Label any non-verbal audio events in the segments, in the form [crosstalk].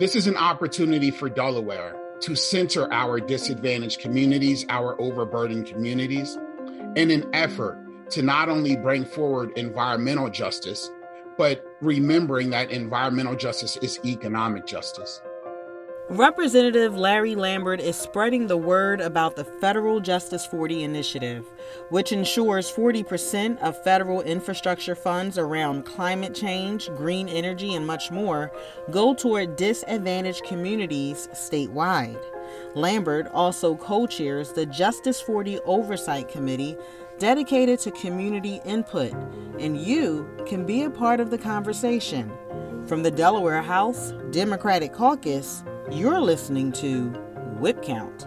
This is an opportunity for Delaware to center our disadvantaged communities, our overburdened communities, in an effort to not only bring forward environmental justice, but remembering that environmental justice is economic justice. Representative Larry Lambert is spreading the word about the Federal Justice 40 initiative, which ensures 40% of federal infrastructure funds around climate change, green energy, and much more go toward disadvantaged communities statewide. Lambert also co chairs the Justice 40 Oversight Committee dedicated to community input, and you can be a part of the conversation. From the Delaware House Democratic Caucus, you're listening to Whip Count.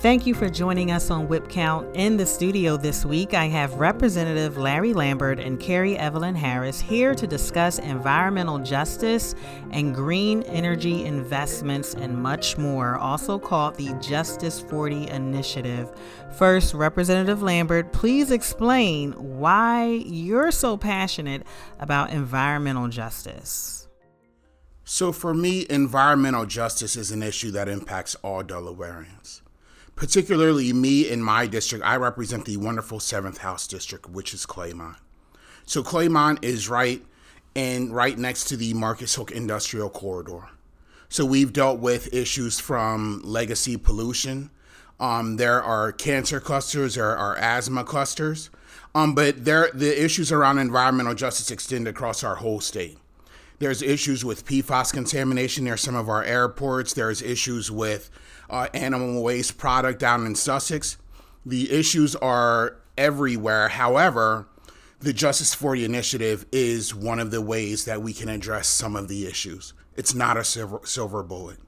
Thank you for joining us on Whip Count. In the studio this week, I have Representative Larry Lambert and Kerri Evelyn Harris here to discuss environmental justice and green energy investments and much more, also called the Justice 40 Initiative. First, Representative Lambert, please explain why you're so passionate about environmental justice. So, for me, environmental justice is an issue that impacts all Delawareans particularly me in my district, I represent the wonderful 7th House district, which is Claymont. So Claymont is right and right next to the Marcus Hook Industrial Corridor. So we've dealt with issues from legacy pollution. Um, there are cancer clusters, there are asthma clusters, um, but there the issues around environmental justice extend across our whole state. There's issues with PFAS contamination near some of our airports. There's issues with uh, animal waste product down in Sussex. The issues are everywhere. However, the Justice 40 initiative is one of the ways that we can address some of the issues. It's not a silver, silver bullet,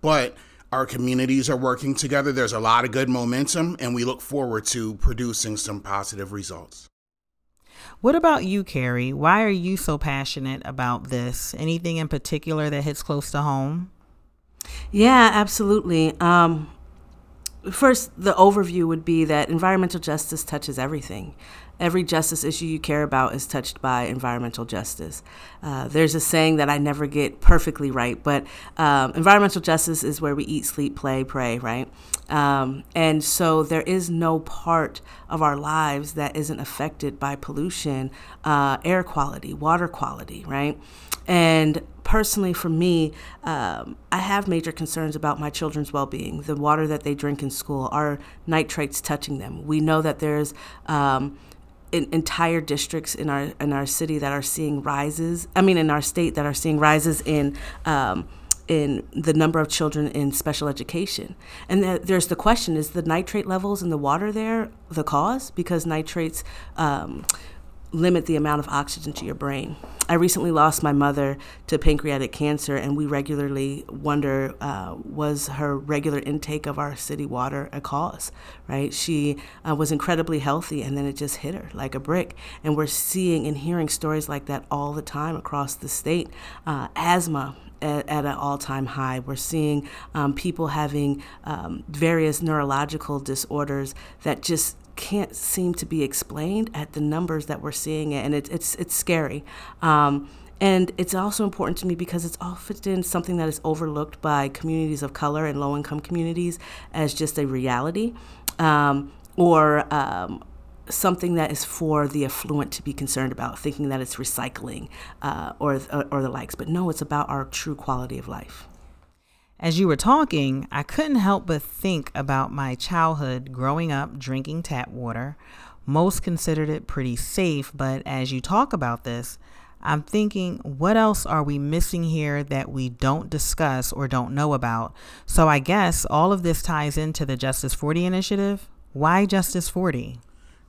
but our communities are working together. There's a lot of good momentum, and we look forward to producing some positive results. What about you, Kerri? Why are you so passionate about this? Anything in particular that hits close to home? Yeah, absolutely. Um, first, the overview would be that environmental justice touches everything. Every justice issue you care about is touched by environmental justice. Uh, there's a saying that I never get perfectly right, but um, environmental justice is where we eat, sleep, play, pray, right? Um, and so there is no part of our lives that isn't affected by pollution, uh, air quality, water quality, right? And personally, for me, um, I have major concerns about my children's well being. The water that they drink in school, are nitrates touching them? We know that there's um, in, entire districts in our in our city that are seeing rises. I mean, in our state that are seeing rises in. Um, in the number of children in special education. And there's the question is the nitrate levels in the water there the cause? Because nitrates um, limit the amount of oxygen to your brain. I recently lost my mother to pancreatic cancer, and we regularly wonder uh, was her regular intake of our city water a cause, right? She uh, was incredibly healthy, and then it just hit her like a brick. And we're seeing and hearing stories like that all the time across the state. Uh, asthma, at, an all time high. We're seeing um, people having um, various neurological disorders that just can't seem to be explained at the numbers that we're seeing it, and it, it's it's scary. Um, and it's also important to me because it's often something that is overlooked by communities of color and low income communities as just a reality um, or um, something that is for the affluent to be concerned about, thinking that it's recycling uh, or, or, or the likes. But no, it's about our true quality of life. As you were talking, I couldn't help but think about my childhood growing up drinking tap water. Most considered it pretty safe, but as you talk about this, I'm thinking, what else are we missing here that we don't discuss or don't know about? So I guess all of this ties into the Justice 40 initiative. Why Justice 40?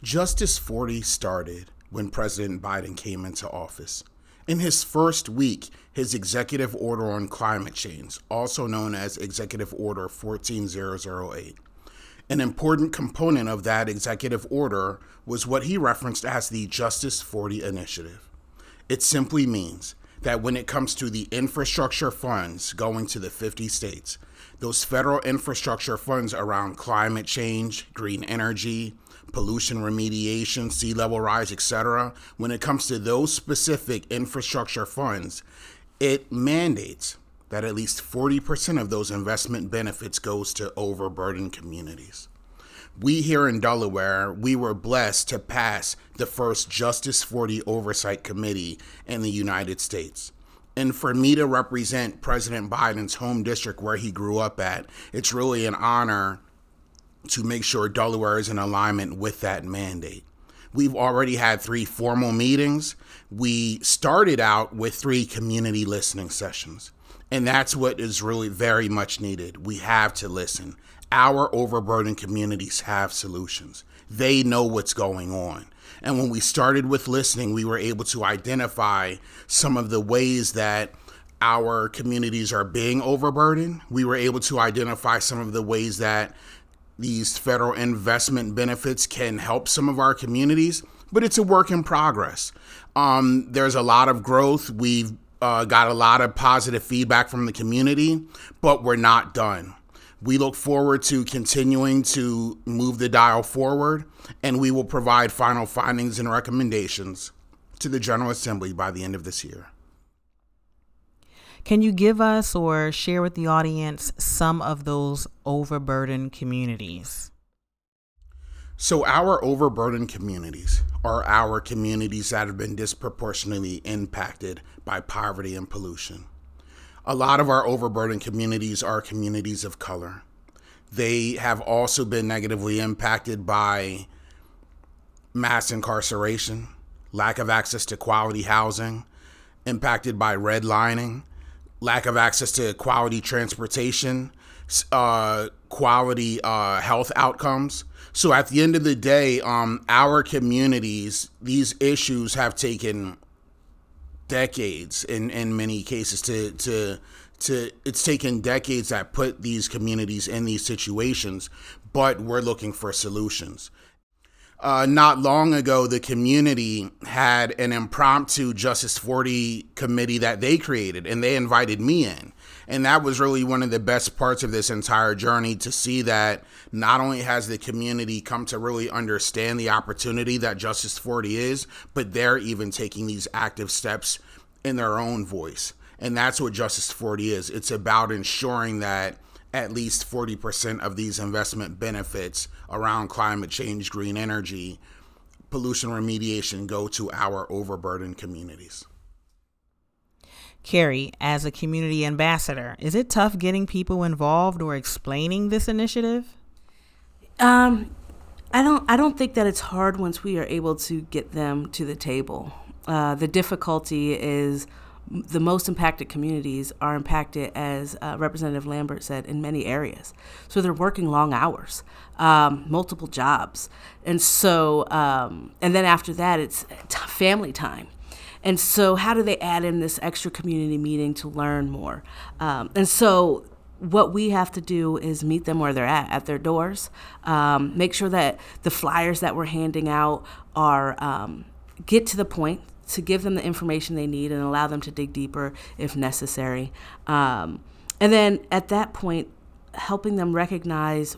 Justice 40 started when President Biden came into office. In his first week, his executive order on climate change, also known as Executive Order 14008, an important component of that executive order was what he referenced as the Justice 40 Initiative. It simply means that when it comes to the infrastructure funds going to the 50 states, those federal infrastructure funds around climate change, green energy, pollution remediation, sea level rise, etc., when it comes to those specific infrastructure funds, it mandates that at least 40% of those investment benefits goes to overburdened communities. We here in Delaware, we were blessed to pass the first Justice 40 Oversight Committee in the United States. And for me to represent President Biden's home district where he grew up at, it's really an honor to make sure Delaware is in alignment with that mandate. We've already had three formal meetings. We started out with three community listening sessions. And that's what is really very much needed. We have to listen. Our overburdened communities have solutions, they know what's going on. And when we started with listening, we were able to identify some of the ways that our communities are being overburdened. We were able to identify some of the ways that these federal investment benefits can help some of our communities, but it's a work in progress. Um, there's a lot of growth. We've uh, got a lot of positive feedback from the community, but we're not done. We look forward to continuing to move the dial forward, and we will provide final findings and recommendations to the General Assembly by the end of this year. Can you give us or share with the audience some of those overburdened communities? So, our overburdened communities are our communities that have been disproportionately impacted by poverty and pollution. A lot of our overburdened communities are communities of color. They have also been negatively impacted by mass incarceration, lack of access to quality housing, impacted by redlining, lack of access to quality transportation, uh, quality uh, health outcomes. So at the end of the day, um, our communities, these issues have taken decades in, in many cases to to to it's taken decades that put these communities in these situations, but we're looking for solutions. Uh, not long ago, the community had an impromptu Justice 40 committee that they created, and they invited me in. And that was really one of the best parts of this entire journey to see that not only has the community come to really understand the opportunity that Justice 40 is, but they're even taking these active steps in their own voice. And that's what Justice 40 is it's about ensuring that at least 40% of these investment benefits around climate change, green energy, pollution remediation go to our overburdened communities. Kerri, as a community ambassador, is it tough getting people involved or explaining this initiative? Um, I don't. I don't think that it's hard once we are able to get them to the table. Uh, the difficulty is the most impacted communities are impacted, as uh, Representative Lambert said, in many areas. So they're working long hours, um, multiple jobs. And so, um, and then after that, it's t- family time. And so, how do they add in this extra community meeting to learn more? Um, and so, what we have to do is meet them where they're at, at their doors. Um, make sure that the flyers that we're handing out are um, get to the point to give them the information they need and allow them to dig deeper if necessary. Um, and then at that point, helping them recognize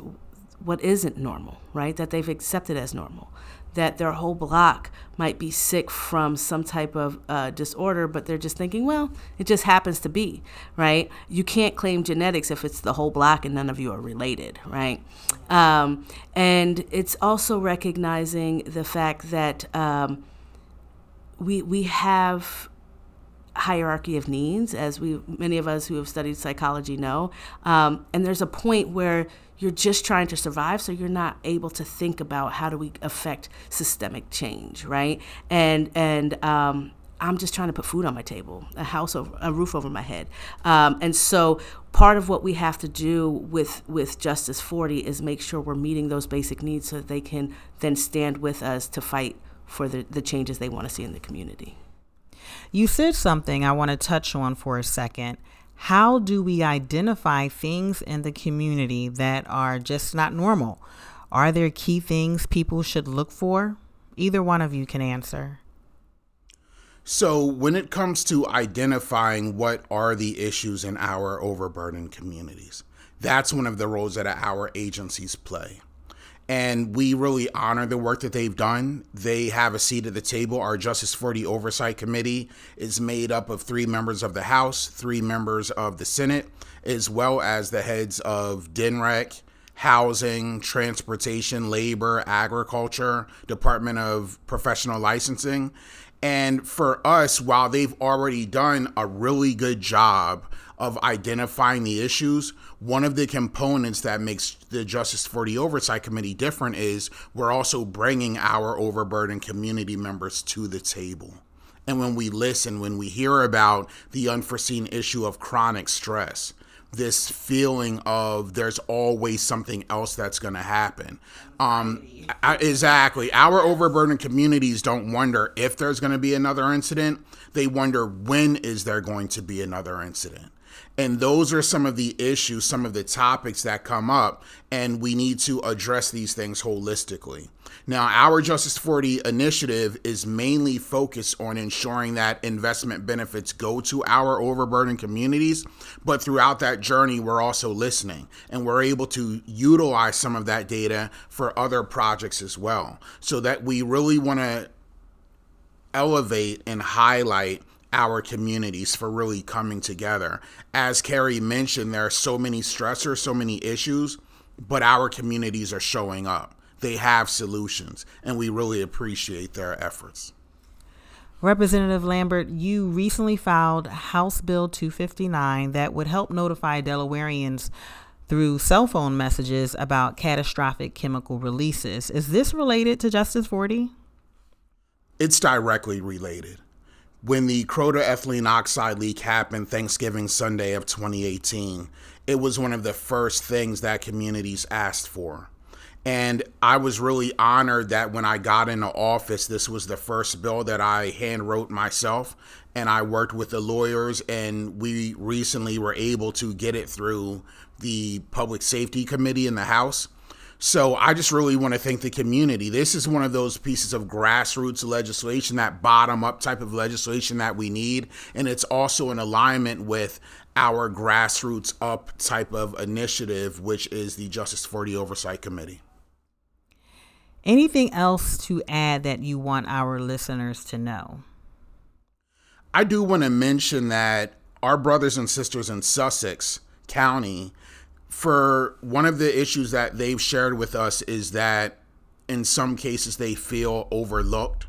what isn't normal, right? That they've accepted as normal. That their whole block might be sick from some type of uh, disorder, but they're just thinking, well, it just happens to be, right? You can't claim genetics if it's the whole block and none of you are related, right? Um, and it's also recognizing the fact that. Um, we we have hierarchy of needs, as we many of us who have studied psychology know, um, and there's a point where you're just trying to survive, so you're not able to think about how do we affect systemic change, right? And and um, I'm just trying to put food on my table, a house over, a roof over my head, um, and so part of what we have to do with with Justice 40 is make sure we're meeting those basic needs so that they can then stand with us to fight for the, the changes they want to see in the community. You said something I want to touch on for a second. How do we identify things in the community that are just not normal? Are there key things people should look for? Either one of you can answer. So, when it comes to identifying what are the issues in our overburdened communities, that's one of the roles that our agencies play. And we really honor the work that they've done. They have a seat at the table. Our Justice 40 Oversight Committee is made up of three members of the House, three members of the Senate, as well as the heads of DNREC, housing, transportation, labor, agriculture, Department of Professional Licensing. And for us, while they've already done a really good job of identifying the issues, one of the components that makes the Justice 40 Oversight Committee different is we're also bringing our overburdened community members to the table. And when we listen, when we hear about the unforeseen issue of chronic stress, this feeling of there's always something else that's going to happen. Um, exactly. Our overburdened communities don't wonder if there's going to be another incident. They wonder when is there going to be another incident. And those are some of the issues, some of the topics that come up, and we need to address these things holistically. Now, our Justice 40 initiative is mainly focused on ensuring that investment benefits go to our overburdened communities, but throughout that journey, we're also listening and we're able to utilize some of that data for other projects as well. So that we really want to elevate and highlight our communities for really coming together. As Kerri mentioned, there are so many stressors, so many issues, but our communities are showing up. They have solutions, and we really appreciate their efforts. Representative Lambert, you recently filed House Bill 259 that would help notify Delawareans through cell phone messages about catastrophic chemical releases. Is this related to Justice 40? It's directly related when the Croda ethylene oxide leak happened Thanksgiving Sunday of 2018, it was one of the first things that communities asked for. And I was really honored that when I got into office, this was the first bill that I hand wrote myself. And I worked with the lawyers, and we recently were able to get it through the Public Safety Committee in the House. So I just really want to thank the community. This is one of those pieces of grassroots legislation, that bottom up type of legislation that we need. And it's also in alignment with our grassroots up type of initiative, which is the Justice 40 Oversight Committee. Anything else to add that you want our listeners to know? I do want to mention that our brothers and sisters in Sussex County for one of the issues that they've shared with us is that in some cases they feel overlooked.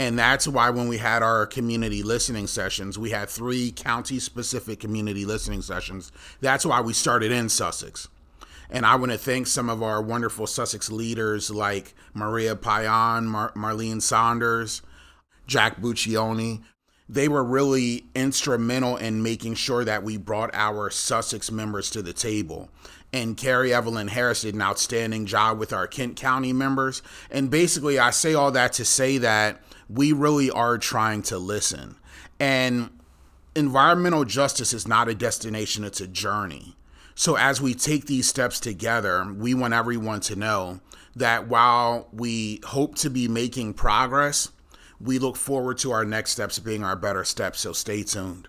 And that's why when we had our community listening sessions, we had three county specific community listening sessions. That's why we started in Sussex. And I want to thank some of our wonderful Sussex leaders like Maria Payan, Mar- Marlene Saunders, Jack Buccioni, they were really instrumental in making sure that we brought our Sussex members to the table. And Kerri Evelyn Harris did an outstanding job with our Kent County members. And basically, I say all that to say that we really are trying to listen. And environmental justice is not a destination, it's a journey. So, as we take these steps together, we want everyone to know that while we hope to be making progress, we look forward to our next steps being our better steps. So stay tuned.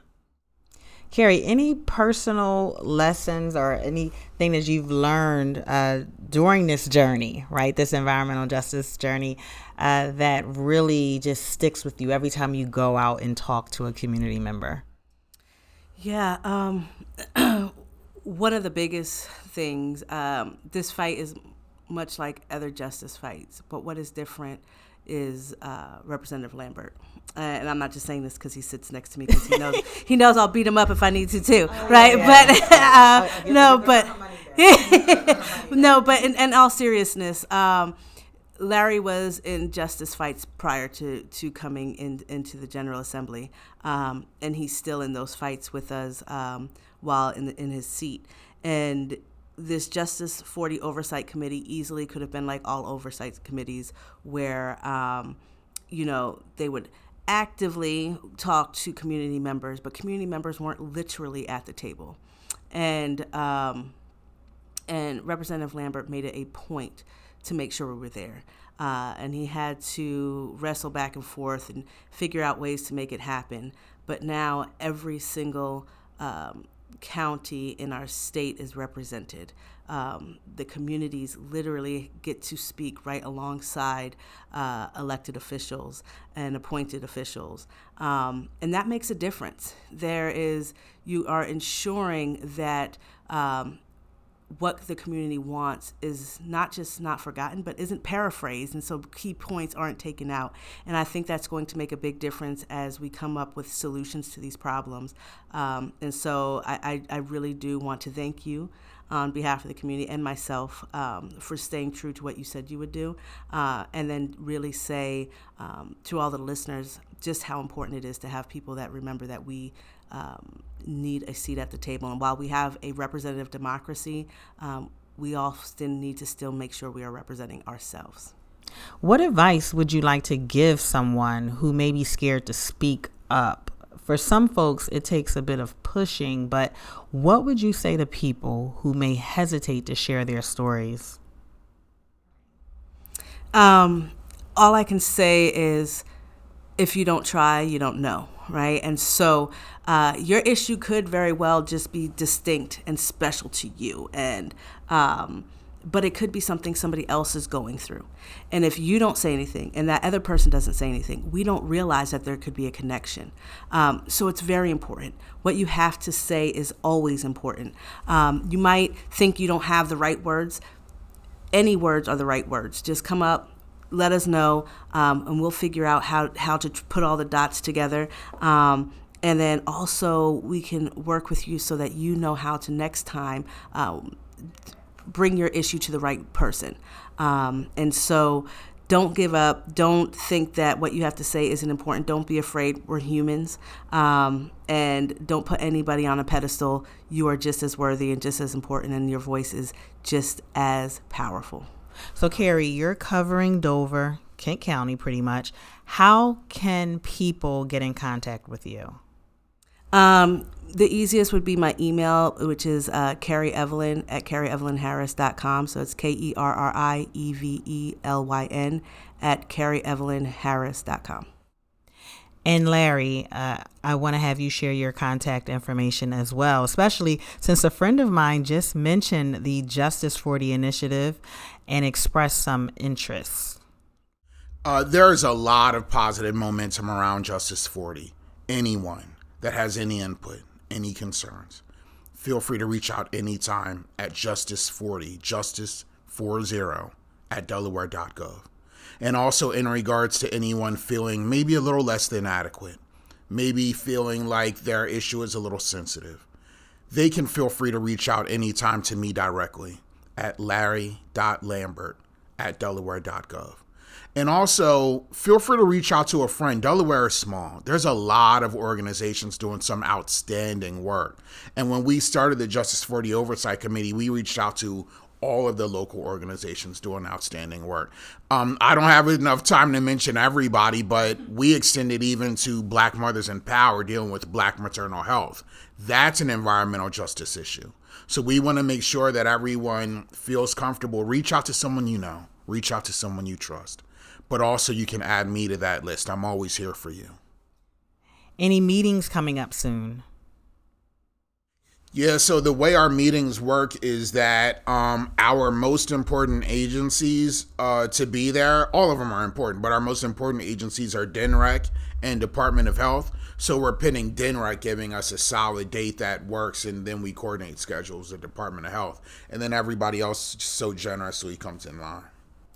Kerri, any personal lessons or anything that you've learned uh, during this journey, right? This environmental justice journey uh, that really just sticks with you every time you go out and talk to a community member? Yeah. Um, [clears throat] one of the biggest things, um, this fight is much like other justice fights, but what is different is uh, Representative Lambert. Uh, and I'm not just saying this because he sits next to me because he knows [laughs] he knows I'll beat him up if I need to too, oh, right? Yeah, yeah. [laughs] But uh, no, but no, but in, in all seriousness, um, Larry was in justice fights prior to to coming in, into the General Assembly, um, and he's still in those fights with us um, while in the, in his seat. And this Justice 40 Oversight Committee easily could have been like all oversight committees where, um, you know, they would actively talk to community members, but community members weren't literally at the table. And, um, and Representative Lambert made it a point to make sure we were there. Uh, and he had to wrestle back and forth and figure out ways to make it happen. But now every single um, county in our state is represented. um, the communities literally get to speak right alongside uh, elected officials and appointed officials. Um, and that makes a difference. There is, you are ensuring that um, what the community wants is not just not forgotten, but isn't paraphrased. And so key points aren't taken out. And I think that's going to make a big difference as we come up with solutions to these problems. Um, and so I, I, I, really do want to thank you on behalf of the community and myself um, for staying true to what you said you would do. Uh, and then really say um, to all the listeners just how important it is to have people that remember that we um, need a seat at the table. And while we have a representative democracy, um, we often need to still make sure we are representing ourselves. What advice would you like to give someone who may be scared to speak up? For some folks, it takes a bit of pushing, but what would you say to people who may hesitate to share their stories? Um, all I can say is if you don't try, you don't know, right? And so uh, your issue could very well just be distinct and special to you, and um, but it could be something somebody else is going through. And if you don't say anything and that other person doesn't say anything, we don't realize that there could be a connection. Um, so it's very important. What you have to say is always important. Um, you might think you don't have the right words. Any words are the right words. Just come up, let us know, um, and we'll figure out how, how to put all the dots together. Um, and then also, we can work with you so that you know how to next time um, bring your issue to the right person. Um, and so, don't give up. Don't think that what you have to say isn't important. Don't be afraid. We're humans. Um, and don't put anybody on a pedestal. You are just as worthy and just as important, and your voice is just as powerful. So, Kerri, you're covering Dover, Kent County pretty much. How can people get in contact with you? Um, the easiest would be my email, which is uh, Kerri Evelyn at kerrievelynharris.com. So it's K E R R I E V E L Y N at kerrievelynharris.com. And Larry, uh, I want to have you share your contact information as well, especially since a friend of mine just mentioned the Justice 40 initiative and expressed some interest. Uh, there's a lot of positive momentum around Justice 40. Anyone that has any input, any concerns, feel free to reach out anytime at Justice40, Justice40 at Delaware.gov and also in regards to anyone feeling maybe a little less than adequate, maybe feeling like their issue is a little sensitive. They can feel free to reach out anytime to me directly at larry.lambert at delaware.gov. And also, feel free to reach out to a friend. Delaware is small. There's a lot of organizations doing some outstanding work. And when we started the Justice 40 Oversight Committee, we reached out to all of the local organizations doing outstanding work. Um, I don't have enough time to mention everybody, but we extended even to Black Mothers in Power dealing with Black maternal health. That's an environmental justice issue. So we want to make sure that everyone feels comfortable. Reach out to someone you know, reach out to someone you trust. But also, you can add me to that list. I'm always here for you. Any meetings coming up soon? Yeah, so the way our meetings work is that um, our most important agencies uh, to be there, all of them are important, but our most important agencies are DNREC and Department of Health. So we're pinning DNREC giving us a solid date that works, and then we coordinate schedules with Department of Health. And then everybody else so generously comes in line.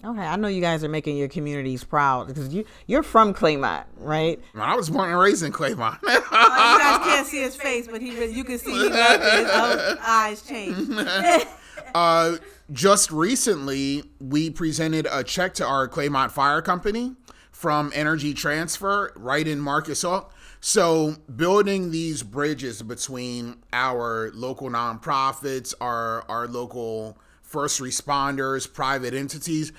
Okay, I know you guys are making your communities proud because you you're from Claymont, right? I was born and raised in Claymont. oh, you guys can't see his face, but he you can see he his eyes change. [laughs] uh, just recently, we presented a check to our Claymont Fire Company from Energy Transfer right in Marcus Hook. So, building these bridges between our local nonprofits, our our local first responders, private entities,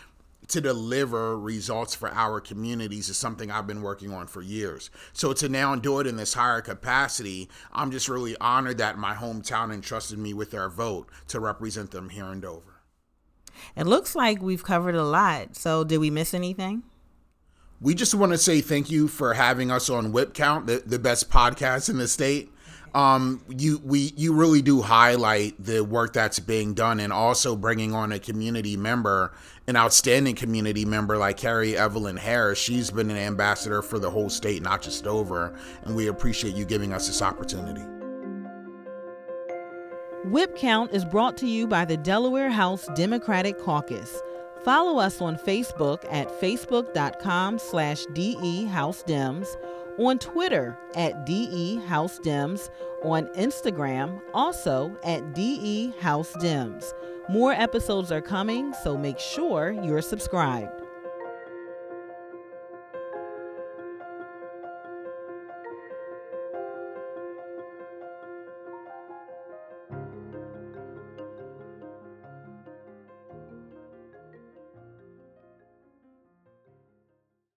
to deliver results for our communities is something I've been working on for years. So to now do it in this higher capacity, I'm just really honored that my hometown entrusted me with their vote to represent them here in Dover. It looks like we've covered a lot. So did we miss anything? We just want to say thank you for having us on Whip Count, the, the best podcast in the state. Um, you we you really do highlight the work that's being done, and also bringing on a community member, an outstanding community member like Kerri Evelyn Harris. She's been an ambassador for the whole state, not just Dover, and we appreciate you giving us this opportunity. Whip Count is brought to you by the Delaware House Democratic Caucus. Follow us on Facebook at facebook.com slash DEHouseDems, on Twitter at DEHouseDems, on Instagram also at DEHouseDems. More episodes are coming, so make sure you're subscribed.